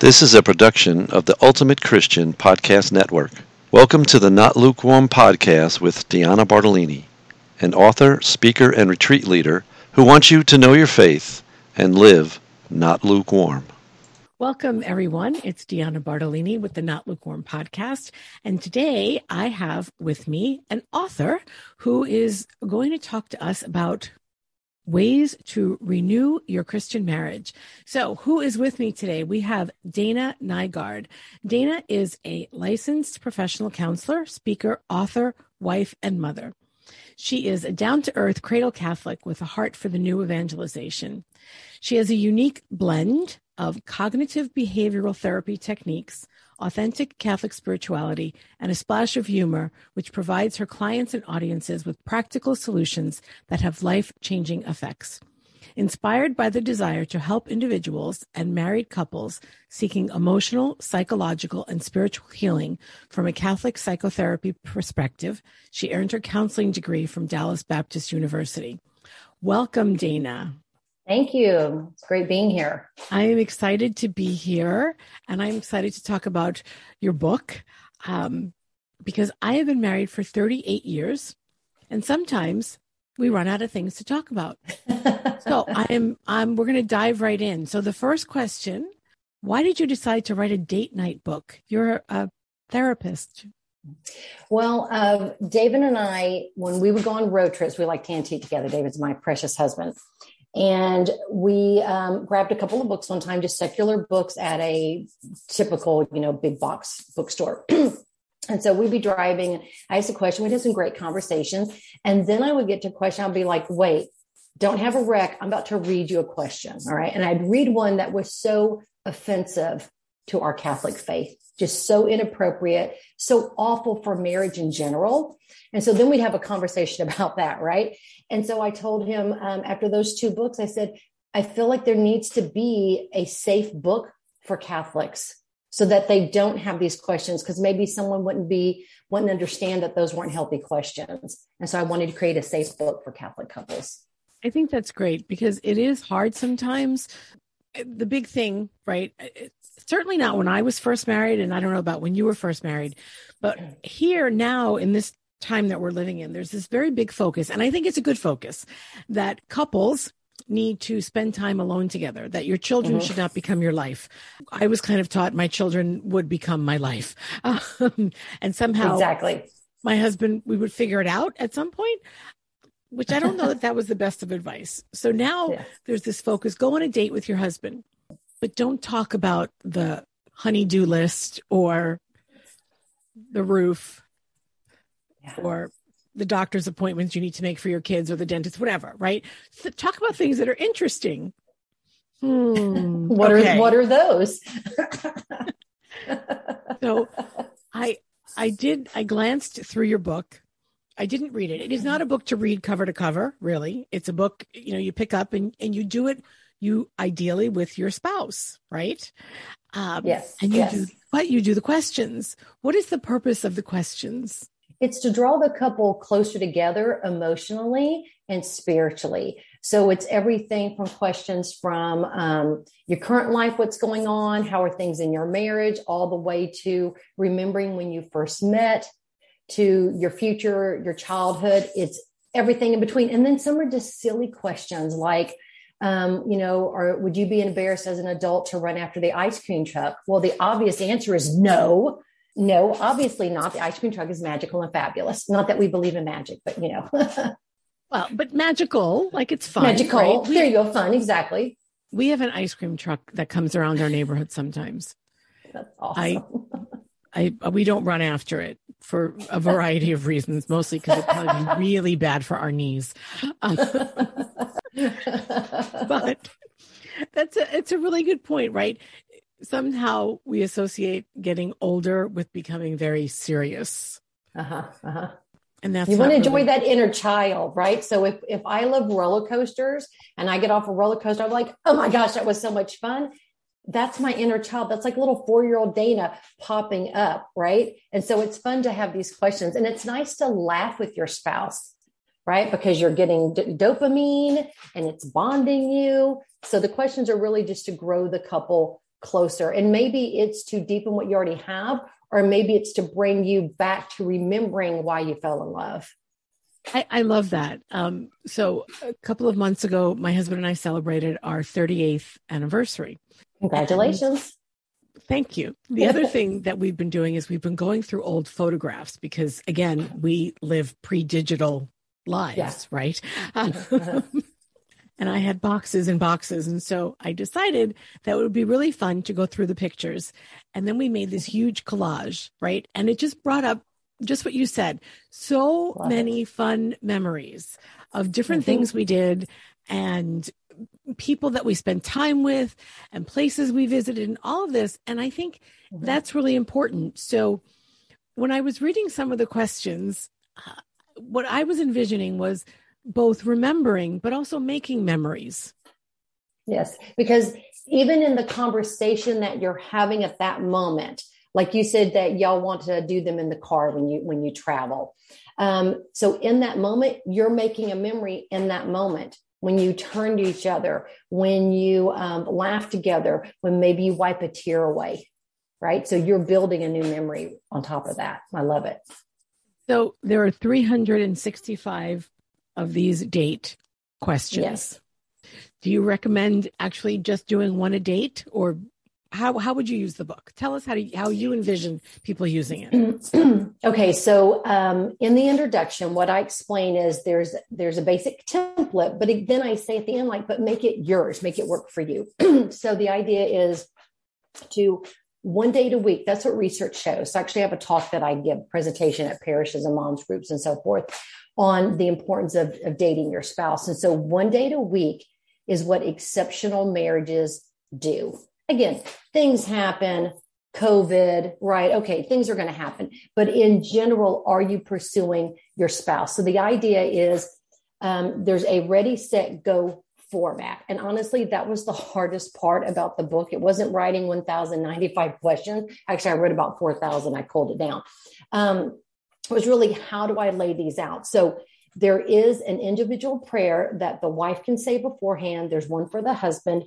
This is a production of the Ultimate Christian Podcast Network. Welcome to the Not Lukewarm Podcast with Deanna Bartolini, an author, speaker, and retreat leader who wants you to know your faith and live not lukewarm. Welcome, everyone. It's Deanna Bartolini with the Not Lukewarm podcast. And today I have with me an author who is going to talk to us about ways to renew your Christian marriage. So, who is with me today? We have Dana Nygaard. Dana is a licensed professional counselor, speaker, author, wife, and mother. She is a down to earth cradle Catholic with a heart for the new evangelization. She has a unique blend of cognitive behavioral therapy techniques, authentic Catholic spirituality, and a splash of humor, which provides her clients and audiences with practical solutions that have life changing effects. Inspired by the desire to help individuals and married couples seeking emotional, psychological, and spiritual healing from a Catholic psychotherapy perspective, she earned her counseling degree from Dallas Baptist University. Welcome, Dana. Thank you. It's great being here. I am excited to be here and I'm excited to talk about your book um, because I have been married for 38 years and sometimes we run out of things to talk about. so I am, I'm, we're going to dive right in. So the first question, why did you decide to write a date night book? You're a therapist. Well, uh, David and I, when we would go on road trips, we like to antique together. David's my precious husband. And we um, grabbed a couple of books one time, just secular books at a typical, you know, big box bookstore. and so we'd be driving. I asked a question. We had some great conversations. And then I would get to a question. I'd be like, wait, don't have a wreck. I'm about to read you a question. All right. And I'd read one that was so offensive to our Catholic faith, just so inappropriate, so awful for marriage in general. And so then we'd have a conversation about that, right? And so I told him um, after those two books, I said, I feel like there needs to be a safe book for Catholics so that they don't have these questions because maybe someone wouldn't be wouldn't understand that those weren't healthy questions. And so I wanted to create a safe book for Catholic couples. I think that's great because it is hard sometimes. The big thing, right? It's certainly not when I was first married, and I don't know about when you were first married, but here now in this time that we're living in, there's this very big focus, and I think it's a good focus that couples need to spend time alone together, that your children mm-hmm. should not become your life. I was kind of taught my children would become my life. Um, and somehow, exactly. My husband, we would figure it out at some point, which I don't know that that was the best of advice. So now yeah. there's this focus go on a date with your husband, but don't talk about the honeydew list or the roof or the doctor's appointments you need to make for your kids or the dentist, whatever, right? So talk about things that are interesting. Hmm, what okay. are what are those? so I I did I glanced through your book. I didn't read it. It is not a book to read cover to cover, really. It's a book, you know, you pick up and, and you do it you ideally with your spouse, right? Um, yes. And you yes. do, but you do the questions. What is the purpose of the questions? It's to draw the couple closer together emotionally and spiritually. So it's everything from questions from um, your current life, what's going on, how are things in your marriage, all the way to remembering when you first met, to your future, your childhood. It's everything in between. And then some are just silly questions like, um, you know, or would you be embarrassed as an adult to run after the ice cream truck? Well, the obvious answer is no. No, obviously not. The ice cream truck is magical and fabulous. Not that we believe in magic, but you know. well, but magical, like it's fun. Magical. Right? There you go. Fun. Exactly. We have an ice cream truck that comes around our neighborhood sometimes. That's awesome. I, I, we don't run after it for a variety of reasons, mostly because it's probably really bad for our knees. but that's a, it's a really good point, right? Somehow we associate getting older with becoming very serious. Uh-huh. Uh-huh. And that's you want to enjoy that inner child, right? So if if I love roller coasters and I get off a roller coaster, I'm like, oh my gosh, that was so much fun. That's my inner child. That's like little four year old Dana popping up, right? And so it's fun to have these questions, and it's nice to laugh with your spouse right? Because you're getting d- dopamine and it's bonding you. So the questions are really just to grow the couple closer. And maybe it's to deepen what you already have, or maybe it's to bring you back to remembering why you fell in love. I, I love that. Um, so a couple of months ago, my husband and I celebrated our 38th anniversary. Congratulations. Thank you. The other thing that we've been doing is we've been going through old photographs because, again, we live pre digital lives, yeah. right? and I had boxes and boxes. And so I decided that it would be really fun to go through the pictures. And then we made this huge collage, right? And it just brought up just what you said so Love many it. fun memories of different mm-hmm. things we did and people that we spent time with and places we visited and all of this. And I think mm-hmm. that's really important. So when I was reading some of the questions, uh, what I was envisioning was both remembering but also making memories. Yes, because even in the conversation that you're having at that moment, like you said that y'all want to do them in the car when you when you travel. Um, so in that moment, you're making a memory in that moment when you turn to each other, when you um, laugh together, when maybe you wipe a tear away, right? So you're building a new memory on top of that. I love it. So there are 365 of these date questions. Yes. Do you recommend actually just doing one a date or how, how would you use the book? Tell us how to, how you envision people using it. okay. So, um, in the introduction, what I explain is there's, there's a basic template, but then I say at the end, like, but make it yours, make it work for you. so the idea is to one date a week. That's what research shows. So I actually have a talk that I give presentation at parishes and moms groups and so forth on the importance of, of dating your spouse. And so one date a week is what exceptional marriages do. Again, things happen, COVID, right? Okay, things are going to happen. But in general, are you pursuing your spouse? So the idea is um, there's a ready, set, go format. And honestly, that was the hardest part about the book. It wasn't writing 1,095 questions. Actually, I wrote about 4,000. I pulled it down. Um, it was really how do I lay these out? So there is an individual prayer that the wife can say beforehand. There's one for the husband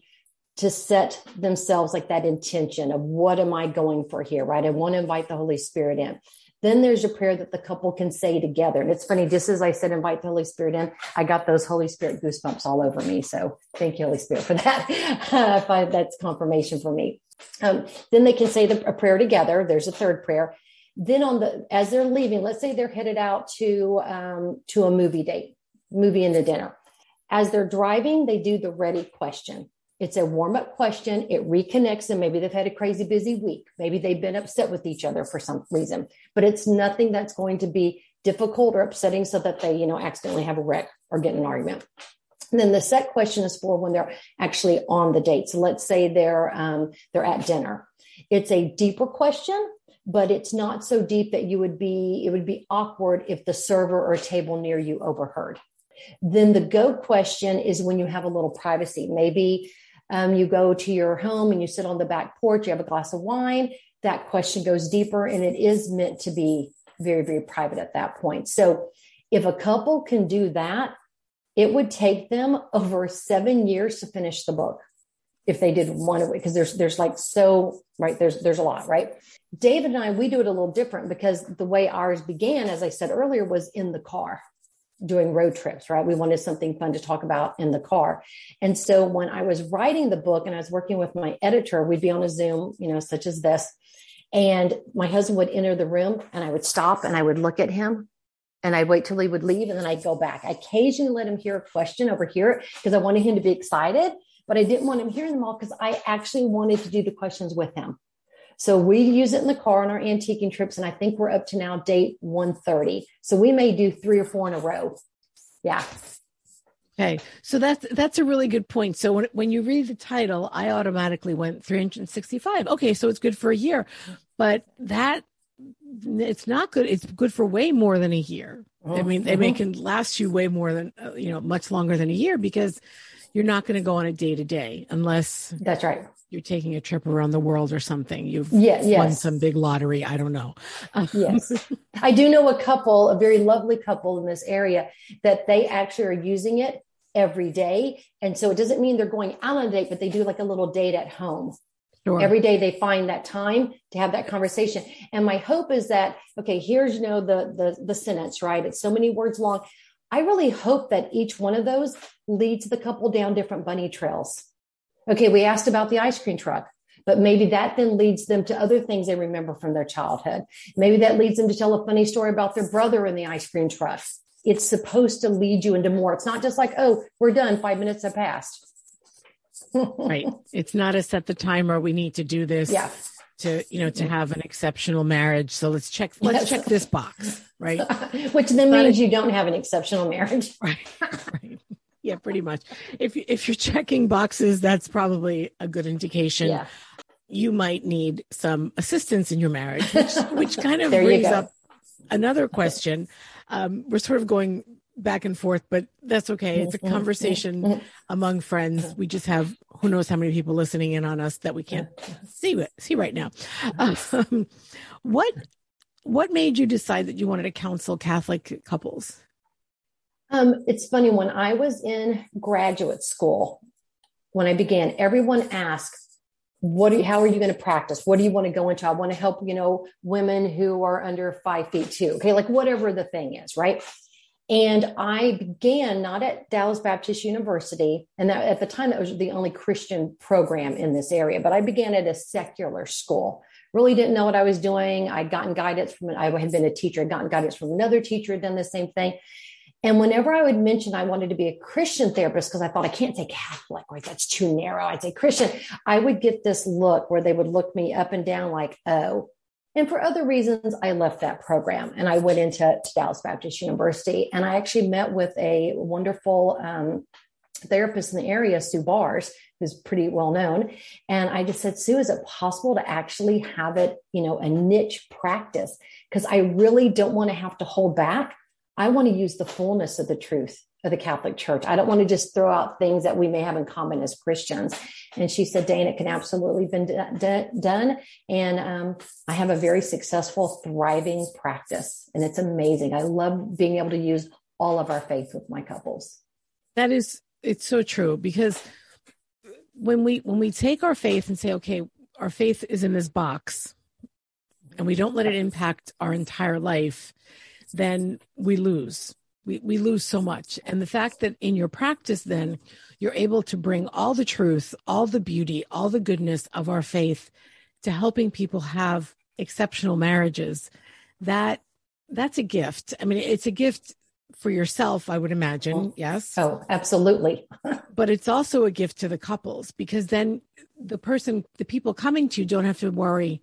to set themselves like that intention of what am I going for here, right? I want to invite the Holy Spirit in. Then there's a prayer that the couple can say together. And it's funny, just as I said, invite the Holy Spirit in, I got those Holy Spirit goosebumps all over me. So thank you, Holy Spirit, for that. if I, that's confirmation for me. Um, then they can say the, a prayer together. There's a third prayer. Then on the, as they're leaving, let's say they're headed out to, um, to a movie date, movie and a dinner. As they're driving, they do the ready question. It's a warm up question. It reconnects them. Maybe they've had a crazy busy week. Maybe they've been upset with each other for some reason, but it's nothing that's going to be difficult or upsetting so that they, you know, accidentally have a wreck or get in an argument. And then the set question is for when they're actually on the date. So let's say they're, um, they're at dinner. It's a deeper question, but it's not so deep that you would be, it would be awkward if the server or table near you overheard. Then the go question is when you have a little privacy. Maybe um, you go to your home and you sit on the back porch, you have a glass of wine. That question goes deeper and it is meant to be very, very private at that point. So if a couple can do that, it would take them over seven years to finish the book if they did one away because there's there's like so right there's there's a lot right david and i we do it a little different because the way ours began as i said earlier was in the car doing road trips, right? We wanted something fun to talk about in the car. And so when I was writing the book and I was working with my editor, we'd be on a Zoom, you know, such as this. And my husband would enter the room and I would stop and I would look at him and I'd wait till he would leave and then I'd go back. I occasionally let him hear a question over here because I wanted him to be excited, but I didn't want him hearing them all because I actually wanted to do the questions with him. So we use it in the car on our antiquing trips. And I think we're up to now date 130. So we may do three or four in a row. Yeah. Okay. So that's, that's a really good point. So when, when you read the title, I automatically went 365. Okay. So it's good for a year, but that it's not good. It's good for way more than a year. Oh, I mean, uh-huh. it can last you way more than, uh, you know, much longer than a year because you're not going to go on a day to day unless that's right you're taking a trip around the world or something. You've yeah, yes. won some big lottery. I don't know. yes. I do know a couple, a very lovely couple in this area that they actually are using it every day. And so it doesn't mean they're going out on a date, but they do like a little date at home. Sure. Every day they find that time to have that conversation. And my hope is that, okay, here's, you know, the, the, the sentence, right? It's so many words long. I really hope that each one of those leads the couple down different bunny trails. Okay. We asked about the ice cream truck, but maybe that then leads them to other things they remember from their childhood. Maybe that leads them to tell a funny story about their brother in the ice cream truck. It's supposed to lead you into more. It's not just like, oh, we're done. Five minutes have passed right. It's not a set the timer. We need to do this. Yeah. To you know to have an exceptional marriage. So let's check. Let's yes. check this box. Right. Which then means a, you don't have an exceptional marriage. Right. right. Yeah, pretty much. If if you're checking boxes, that's probably a good indication. Yeah. You might need some assistance in your marriage, which, which kind of brings up another question. Um, we're sort of going back and forth, but that's okay. It's a mm-hmm. conversation mm-hmm. among friends. We just have who knows how many people listening in on us that we can't see see right now. Um, what what made you decide that you wanted to counsel Catholic couples? Um, it's funny when I was in graduate school, when I began, everyone asked, "What? You, how are you going to practice? What do you want to go into? I want to help, you know, women who are under five feet two. Okay, like whatever the thing is, right?" And I began not at Dallas Baptist University, and that, at the time that was the only Christian program in this area, but I began at a secular school. Really didn't know what I was doing. I'd gotten guidance from, I had been a teacher, I'd gotten guidance from another teacher, had done the same thing. And whenever I would mention I wanted to be a Christian therapist, because I thought I can't say Catholic, right? That's too narrow. I'd say Christian. I would get this look where they would look me up and down like, oh, and for other reasons, I left that program and I went into Dallas Baptist University. And I actually met with a wonderful um, therapist in the area, Sue Bars, who's pretty well known. And I just said, Sue, is it possible to actually have it, you know, a niche practice? Because I really don't want to have to hold back. I want to use the fullness of the truth of the Catholic Church. I don't want to just throw out things that we may have in common as Christians. And she said, Dane, it can absolutely been done. And um, I have a very successful, thriving practice. And it's amazing. I love being able to use all of our faith with my couples. That is, it's so true because when we when we take our faith and say, okay, our faith is in this box, and we don't let it impact our entire life, then we lose we, we lose so much. And the fact that in your practice, then you're able to bring all the truth, all the beauty, all the goodness of our faith to helping people have exceptional marriages, that that's a gift. I mean, it's a gift for yourself, I would imagine. Oh, yes. Oh, absolutely. but it's also a gift to the couples because then the person, the people coming to you don't have to worry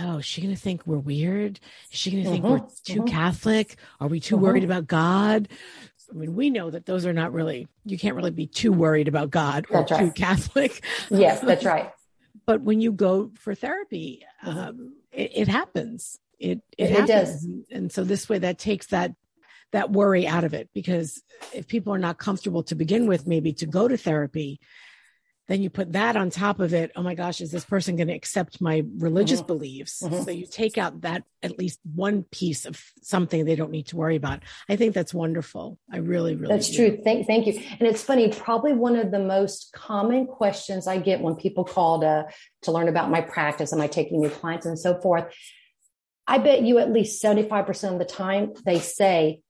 oh, is she going to think we're weird? Is she going to think mm-hmm. we're too mm-hmm. Catholic? Are we too mm-hmm. worried about God? I mean, we know that those are not really, you can't really be too worried about God or too Catholic. Yes, that's right. but when you go for therapy, mm-hmm. um, it, it, happens. It, it, it happens. does. And so this way that takes that, that worry out of it because if people are not comfortable to begin with, maybe to go to therapy, then you put that on top of it oh my gosh is this person going to accept my religious mm-hmm. beliefs mm-hmm. so you take out that at least one piece of something they don't need to worry about i think that's wonderful i really really that's do. true thank, thank you and it's funny probably one of the most common questions i get when people call to to learn about my practice am i taking new clients and so forth i bet you at least 75% of the time they say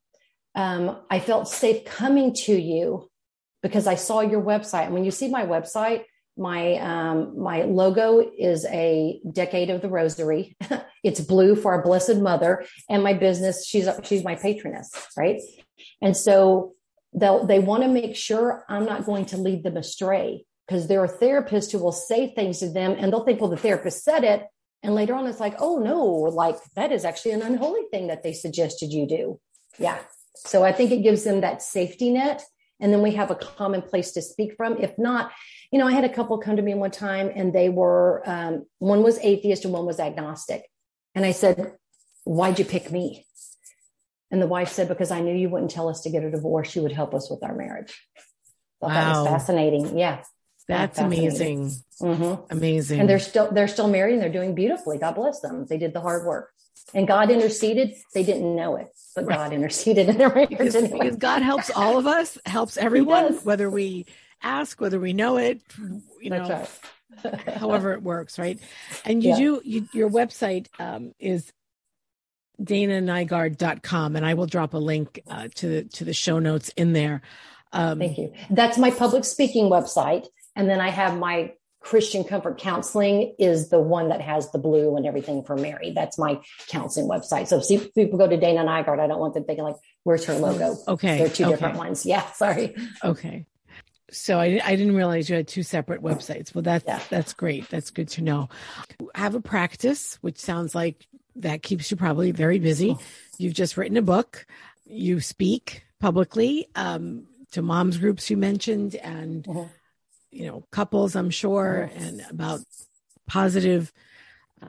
um, i felt safe coming to you because I saw your website. And when you see my website, my um, my logo is a decade of the rosary. it's blue for our Blessed Mother, and my business. She's she's my patroness, right? And so they they want to make sure I'm not going to lead them astray because there are therapists who will say things to them, and they'll think, well, the therapist said it, and later on it's like, oh no, like that is actually an unholy thing that they suggested you do. Yeah. So I think it gives them that safety net and then we have a common place to speak from. If not, you know, I had a couple come to me one time and they were, um, one was atheist and one was agnostic. And I said, Why'd you pick me? And the wife said, Because I knew you wouldn't tell us to get a divorce. You would help us with our marriage. Thought wow. that was fascinating. Yeah. That's amazing. Mm-hmm. Amazing. And they're still they're still married and they're doing beautifully. God bless them. They did the hard work. And God interceded. They didn't know it, but right. God interceded in their marriage because, anyway. because God helps all of us, helps everyone, whether we ask, whether we know it. You know, right. however it works, right? And you Yeah. do you, your website um, is dananygaard.com and I will drop a link uh, to to the show notes in there. Um, Thank you. That's my public speaking website. And then I have my Christian Comfort Counseling is the one that has the blue and everything for Mary. That's my counseling website. So if people go to Dana Nygaard, I don't want them thinking like, where's her logo? Okay. They're two okay. different ones. Yeah. Sorry. Okay. So I, I didn't realize you had two separate websites. Well, that's Yeah. that's great. That's good to know. Have a practice, which sounds like that keeps you probably very busy. You've just written a book. You speak publicly um, to moms groups you mentioned, and Mhm. You know couples. I'm sure, and about positive. Uh,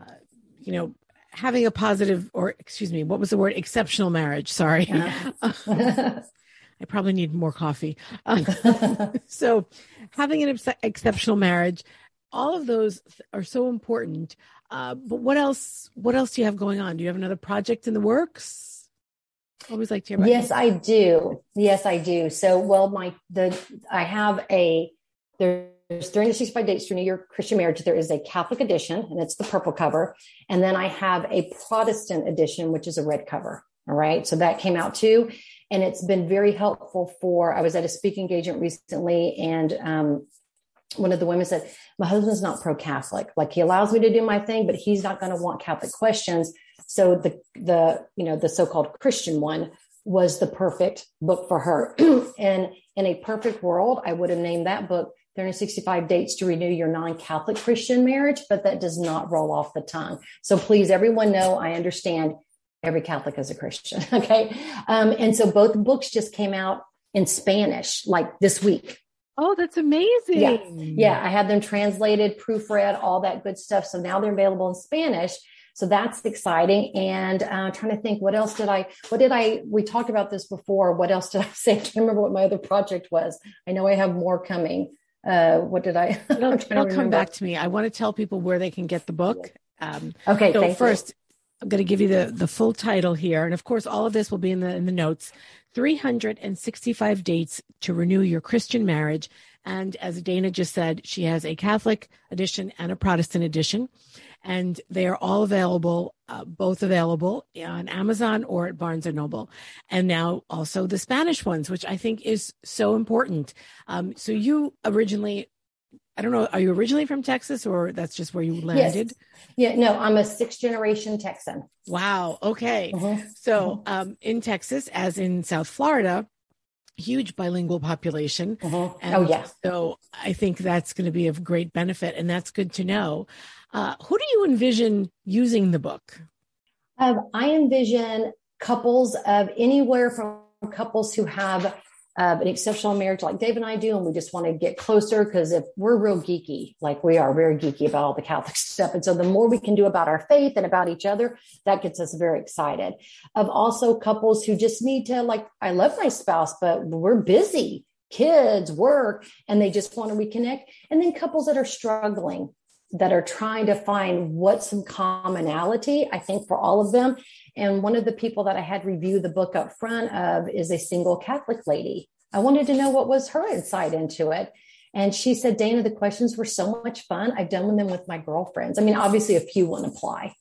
you know, having a positive, or excuse me, what was the word? Exceptional marriage. Sorry. I probably need more coffee. so, having an ex- exceptional marriage, all of those th- are so important. Uh, but what else? What else do you have going on? Do you have another project in the works? Always like to hear about. yes, I do. Yes, I do. So, well, my the I have a there's 365 dates to Renew Your Christian marriage. There is a Catholic edition, and it's the purple cover, and then I have a Protestant edition, which is a red cover. All right, so that came out too, and it's been very helpful for. I was at a speaking engagement recently, and um, one of the women said, "My husband's not pro-Catholic. Like he allows me to do my thing, but he's not going to want Catholic questions." So the the you know the so-called Christian one was the perfect book for her. and in a perfect world, I would have named that book 365 Dates to Renew Your Non-Catholic Christian Marriage, but that does not roll off the tongue. So please, everyone know I understand every Catholic is a Christian. Okay. Um, and so both books just came out in Spanish like this week. Oh, that's amazing. Yeah. Yeah, I had them translated, proofread, all that good stuff. So now they're available in Spanish. So that's exciting. And uh, trying to think, what else did I? What did I? We talked about this before. What else did I say? I can't remember what my other project was. I know I have more coming. Uh, what did I? It'll, I'm trying to it'll come back to me. I want to tell people where they can get the book. Um, Okay. so thank you. first, I'm going to give you the the full title here, and of course, all of this will be in the in the notes. 365 dates to renew your Christian marriage. And as Dana just said, she has a Catholic edition and a Protestant edition, and they are all available, uh, both available on Amazon or at Barnes and Noble. And now also the Spanish ones, which I think is so important. Um, so you originally, I don't know, are you originally from Texas or that's just where you landed? Yes. Yeah. No, I'm a sixth generation Texan. Wow. Okay. Mhm. So, um, in Texas, as in South Florida, huge bilingual population. Mhm. And Oh yeah. So I think that's going to be of great benefit, and that's good to know. Uh, who do you envision using the book? Um, I envision couples of anywhere from couples who have uh, an exceptional marriage like Dave and I do, and we just want to get closer because if we're real geeky, like we are very geeky about all the Catholic stuff. And so the more we can do about our faith and about each other, that gets us very excited. Of also couples who just need to, like, I love my spouse, but we're busy, kids, work, and they just want to reconnect. And then couples that are struggling that are trying to find what's some commonality, I think, for all of them. And one of the people that I had review the book up front of is a single Catholic lady. I wanted to know what was her insight into it. And she said, Dana, the questions were so much fun. I've done them with my girlfriends. I mean, obviously, a few won't apply,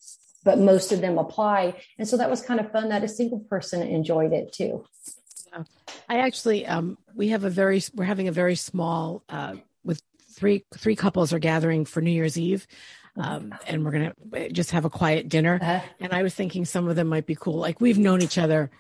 but most of them apply. And so that was kind of fun that a single person enjoyed it too. I actually, um, we have a very, we're having a very small, uh, three three couples are gathering for New Year's Eve, um, and we're gonna just have a quiet dinner. Uh, And I was thinking some of them might be cool. Like we've known each other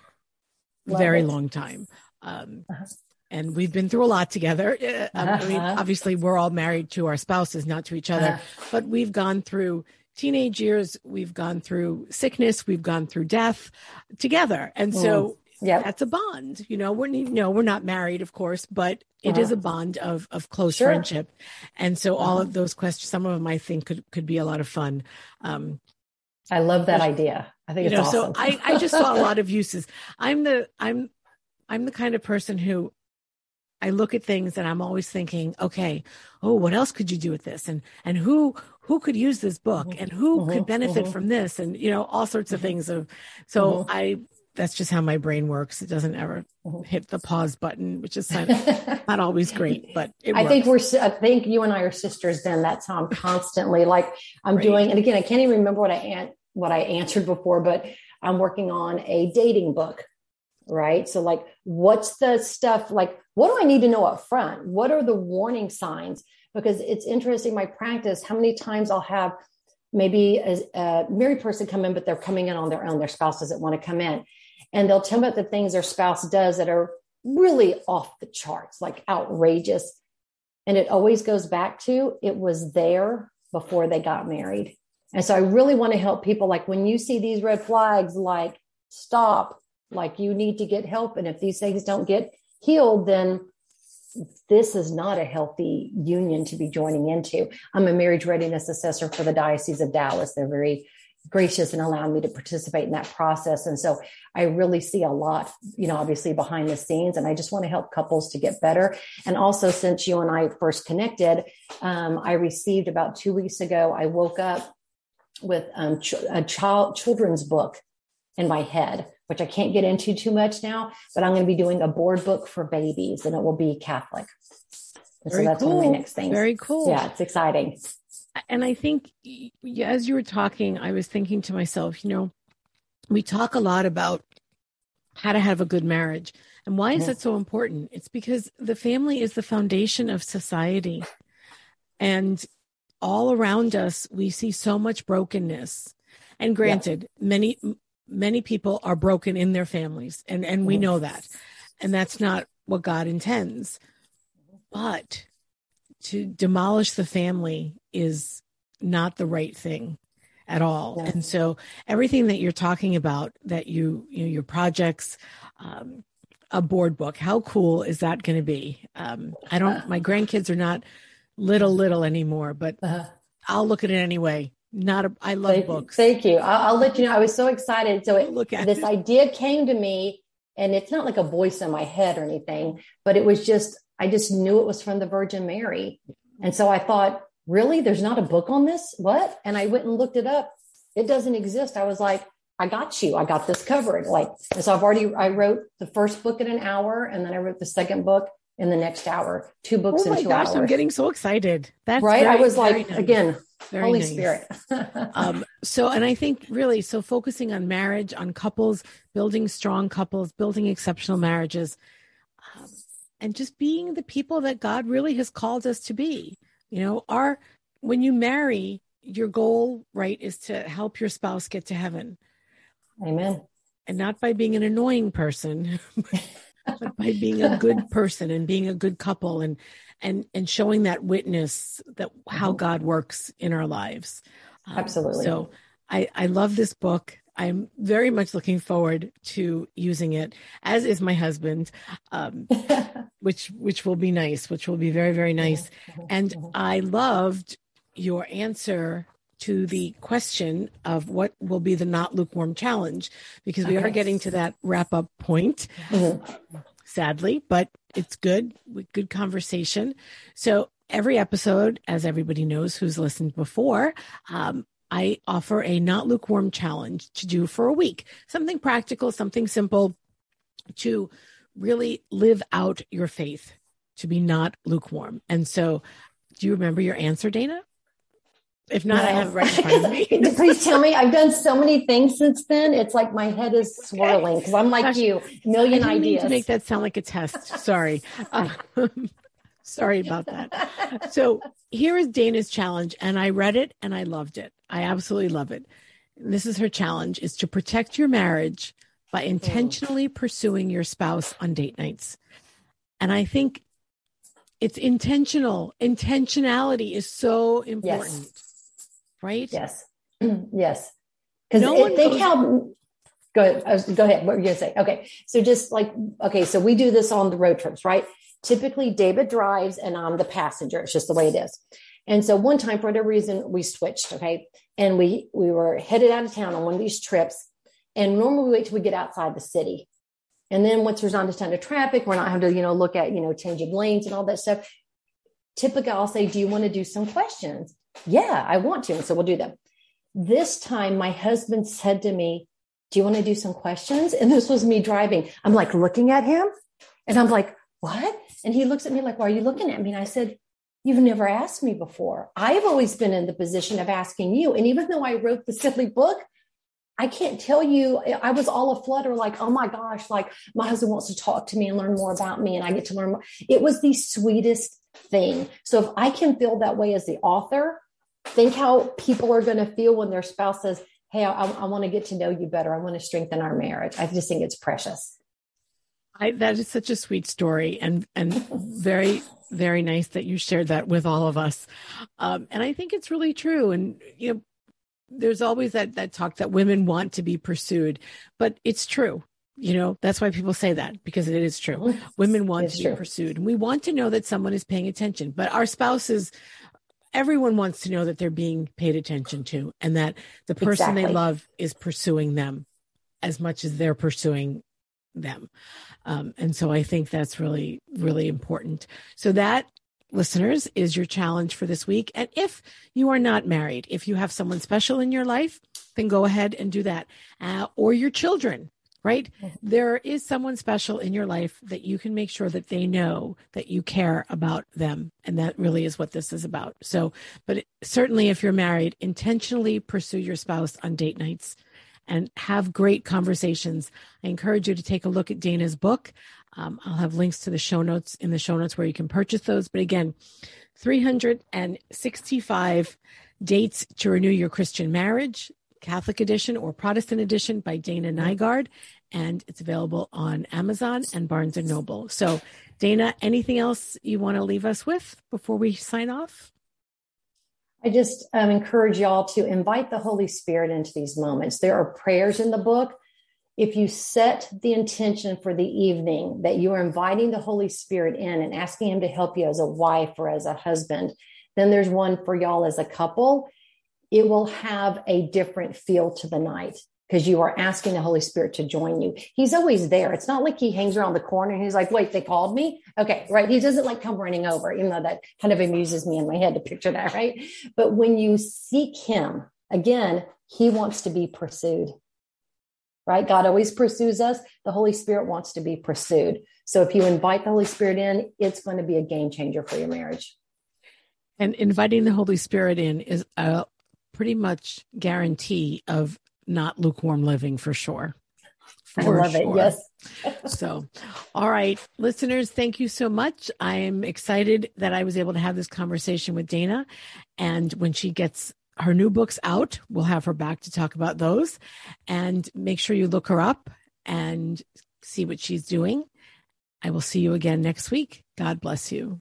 Love very it. long time. Um, Uh-huh. And we've been through a lot together. Uh, um, I mean, Uh-huh. obviously, we're all married to our spouses, not to each other, Uh-huh. but we've gone through teenage years, we've gone through sickness, we've gone through death together. And so yeah. that's a bond. You know, we're no, we're not married, of course, but it is Uh-huh. a bond of of close Sure. friendship. And so all Uh-huh. of those questions, some of them I think could could be a lot of fun. Um, I love that idea. I think it's know, awesome. so I I just saw a lot of uses. I'm the I'm I'm the kind of person who I look at things and I'm always thinking, okay, oh, what else could you do with this? And and who who could use this book Mhm. and who Mhm. could benefit Mhm. from this? And you know, all sorts of Mhm. things of so Mhm. I that's just how my brain works. It doesn't ever mm-hmm. hit the pause button, which is of not always great, but I think we're, I think you and I are sisters. Then that's how I'm constantly like I'm right. doing. And again, I can't even remember what I what I answered before, but I'm working on a dating book. Right. So like, what's the stuff like? What do I need to know up front? What are the warning signs? Because it's interesting. My practice, how many times I'll have maybe a, a married person come in, but they're coming in on their own. Their spouse doesn't want to come in and they'll tell me about the things their spouse does that are really off the charts, like outrageous. And it always goes back to it was there before they got married. And so I really want to help people like when you see these red flags, like stop, like you need to get help. And if these things don't get healed, then this is not a healthy union to be joining into. I'm a marriage readiness assessor for the Diocese of Dallas. They're very gracious and allowing me to participate in that process. And so I really see a lot, you know, obviously behind the scenes. And I just want to help couples to get better. And also, since you and I first connected, um, I received about two weeks ago, I woke up with um, ch- a child children's book in my head, which I can't get into too much now, but I'm going to be doing a board book for babies and it will be Catholic. so that's cool. one of my next things. Very cool. Yeah, it's exciting and I think as you were talking, I was thinking to myself, you know, we talk a lot about how to have a good marriage. And why is it so important? It's because the family is the foundation of society. And all around us, we see so much brokenness. And granted, yeah. many, many people are broken in their families, and, and we know that. And that's not what God intends. But to demolish the family is not the right thing at all. And so everything that you're talking about, that you, you know, your projects, um, a board book, how cool is that going to be? Um, I don't, my grandkids are not little, little anymore, but uh, I'll look at it anyway. Not a, I love thank books. Thank you. I'll, I'll, let you know. I was so excited. So it, look at this it. idea came to me and it's not like a voice in my head or anything, but it was just, I just knew it was from the Virgin Mary. And so I thought, really? There's not a book on this? What? And I went and looked it up. It doesn't exist. I was like, I got you. I got this covered. Like, so I've already, I wrote the first book in an hour and then I wrote the second book in the next hour, two books oh in two gosh, hours. I'm getting so excited. That's right. Very, I was like, nice. again, very Holy nice. Spirit. um, so, and I think really, so focusing on marriage, on couples, building strong couples, building exceptional marriages, um, and just being the people that God really has called us to be. You know, our when you marry, your goal, right, is to help your spouse get to heaven. Amen. And not by being an annoying person, but by being a good person and being a good couple and and and showing that witness that how mm-hmm. God works in our lives. Um, Absolutely. So I I love this book. I'm very much looking forward to using it, as is my husband, um, which which will be nice, which will be very very nice. And I loved your answer to the question of what will be the not lukewarm challenge, because we okay. are getting to that wrap up point, mm-hmm. sadly, but it's good with good conversation. So every episode, as everybody knows who's listened before, um, I offer a not lukewarm challenge to do for a week. Something practical, something simple to really live out your faith, to be not lukewarm. And so, do you remember your answer, Dana? If not, no. I have it right in front of me. Please tell me. I've done so many things since then. It's like my head is swirling because I'm like Gosh, you, million I ideas. to make that sound like a test. Sorry. Um, sorry about that. So here is Dana's challenge, and I read it and I loved it. I absolutely love it. This is her challenge is to protect your marriage by mm. intentionally pursuing your spouse on date nights. And I think it's intentional. Intentionality is so important. Yes. Right? Yes. yes. Because no think goes- how go ahead. go ahead. What were you gonna say? Okay. So just like okay, so we do this on the road trips, right? Typically David drives and I'm the passenger. It's just the way it is. And so one time, for whatever reason, we switched. Okay. And we, we were headed out of town on one of these trips. And normally we wait till we get outside the city. And then once there's not a ton of traffic, we're not having to, you know, look at, you know, changing lanes and all that stuff. Typically, I'll say, do you want to do some questions? Yeah, I want to. And so we'll do them. This time, my husband said to me, Do you want to do some questions? And this was me driving. I'm like looking at him and I'm like, What? And he looks at me like, Why are you looking at me? And I said, You've never asked me before. I've always been in the position of asking you. And even though I wrote the silly book, I can't tell you, I was all aflutter, like, oh my gosh, like my husband wants to talk to me and learn more about me, and I get to learn more. It was the sweetest thing. So if I can feel that way as the author, think how people are going to feel when their spouse says, Hey, I, I want to get to know you better. I want to strengthen our marriage. I just think it's precious. I, that is such a sweet story and, and very, very nice that you shared that with all of us. Um, and I think it's really true. And, you know, there's always that that talk that women want to be pursued, but it's true. You know, that's why people say that because it is true. Women want it's to true. be pursued. And we want to know that someone is paying attention, but our spouses everyone wants to know that they're being paid attention to and that the person exactly. they love is pursuing them as much as they're pursuing them. Um, and so I think that's really, really important. So that listeners, is your challenge for this week. And if you are not married, if you have someone special in your life, then go ahead and do that. Uh, or your children, right? Mm-hmm. There is someone special in your life that you can make sure that they know that you care about them. And that really is what this is about. So, but certainly if you're married, intentionally pursue your spouse on date nights and have great conversations. I encourage you to take a look at Dana's book. Um, I'll have links to the show notes in the show notes where you can purchase those. But again, 365 dates to renew your Christian marriage, Catholic edition or Protestant edition by Dana Nygaard. And it's available on Amazon and Barnes and Noble. So, Dana, anything else you want to leave us with before we sign off? I just um, encourage y'all to invite the Holy Spirit into these moments. There are prayers in the book if you set the intention for the evening that you are inviting the Holy Spirit in and asking Him to help you as a wife or as a husband, then there's one for y'all as a couple. It will have a different feel to the night because you are asking the Holy Spirit to join you. He's always there. It's not like he hangs around the corner and he's like, wait, they called me. Okay. Right. He doesn't like come running over, even though that kind of amuses me in my head to picture that. Right. But when you seek him again, he wants to be pursued right? God always pursues us. The Holy Spirit wants to be pursued. So if you invite the Holy Spirit in, it's going to be a game changer for your marriage. And inviting the Holy Spirit in is a pretty much guarantee of not lukewarm living for sure. For I love sure. it. Yes. so, all right, listeners, thank you so much. I am excited that I was able to have this conversation with Dana. And when she gets her new book's out. We'll have her back to talk about those. And make sure you look her up and see what she's doing. I will see you again next week. God bless you.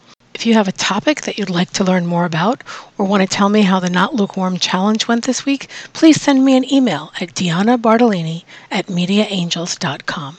If you have a topic that you'd like to learn more about or want to tell me how the Not Lukewarm Challenge went this week, please send me an email at Deanna Bartolini at mediaangels.com.